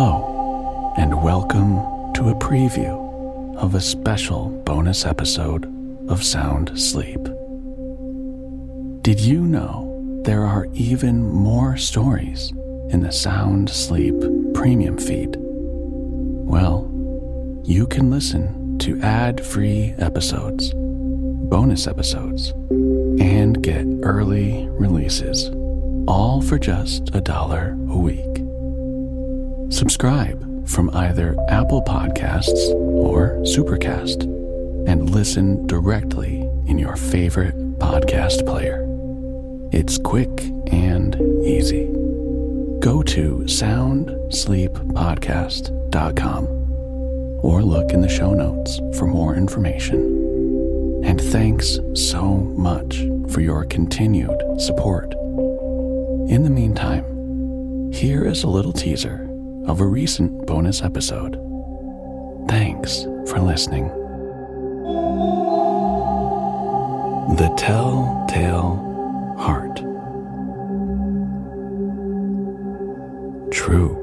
Hello, and welcome to a preview of a special bonus episode of Sound Sleep. Did you know there are even more stories in the Sound Sleep premium feed? Well, you can listen to ad free episodes, bonus episodes, and get early releases, all for just a dollar a week. Subscribe from either Apple Podcasts or Supercast and listen directly in your favorite podcast player. It's quick and easy. Go to soundsleeppodcast.com or look in the show notes for more information. And thanks so much for your continued support. In the meantime, here is a little teaser of a recent bonus episode. Thanks for listening. The Telltale Heart. True.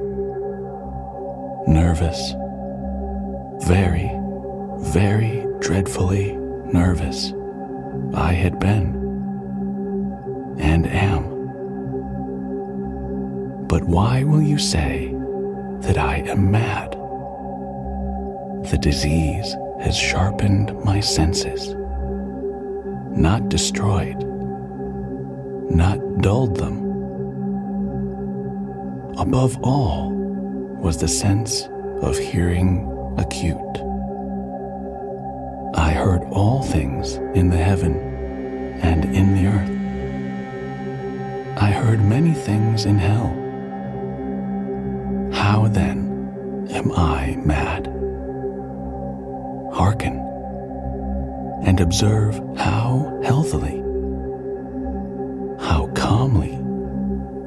Nervous. Very, very dreadfully nervous. I had been. And am. But why will you say that I am mad? The disease has sharpened my senses, not destroyed, not dulled them. Above all was the sense of hearing acute. I heard all things in the heaven and in the earth. I heard many things in hell. How then am I mad? Hearken and observe how healthily, how calmly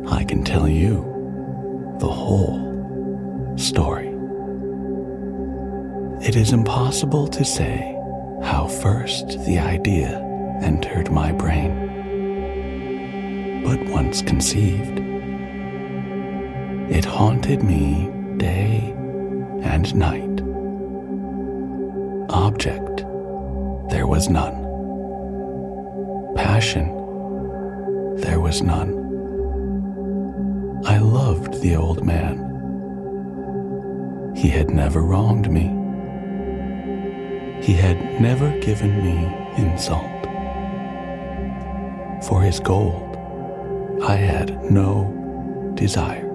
I can tell you the whole story. It is impossible to say how first the idea entered my brain. But once conceived, it haunted me day and night. Object, there was none. Passion, there was none. I loved the old man. He had never wronged me. He had never given me insult. For his gold, I had no desire.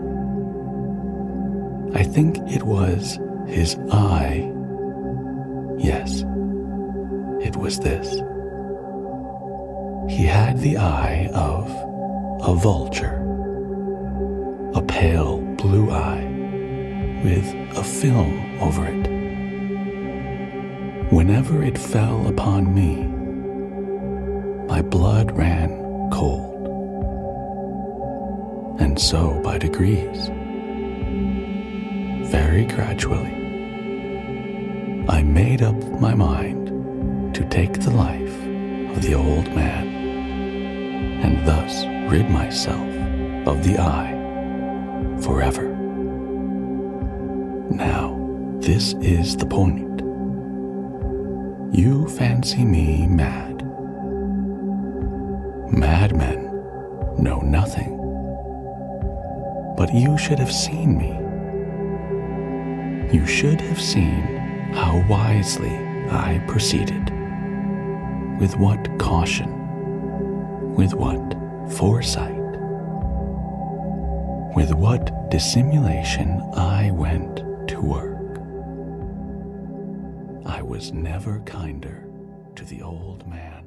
I think it was his eye. Yes, it was this. He had the eye of a vulture, a pale blue eye with a film over it. Whenever it fell upon me, my blood ran cold. And so by degrees, very gradually, I made up my mind to take the life of the old man and thus rid myself of the eye forever. Now, this is the point. You fancy me mad. Madmen know nothing. But you should have seen me. You should have seen how wisely I proceeded. With what caution, with what foresight, with what dissimulation I went to work. I was never kinder to the old man.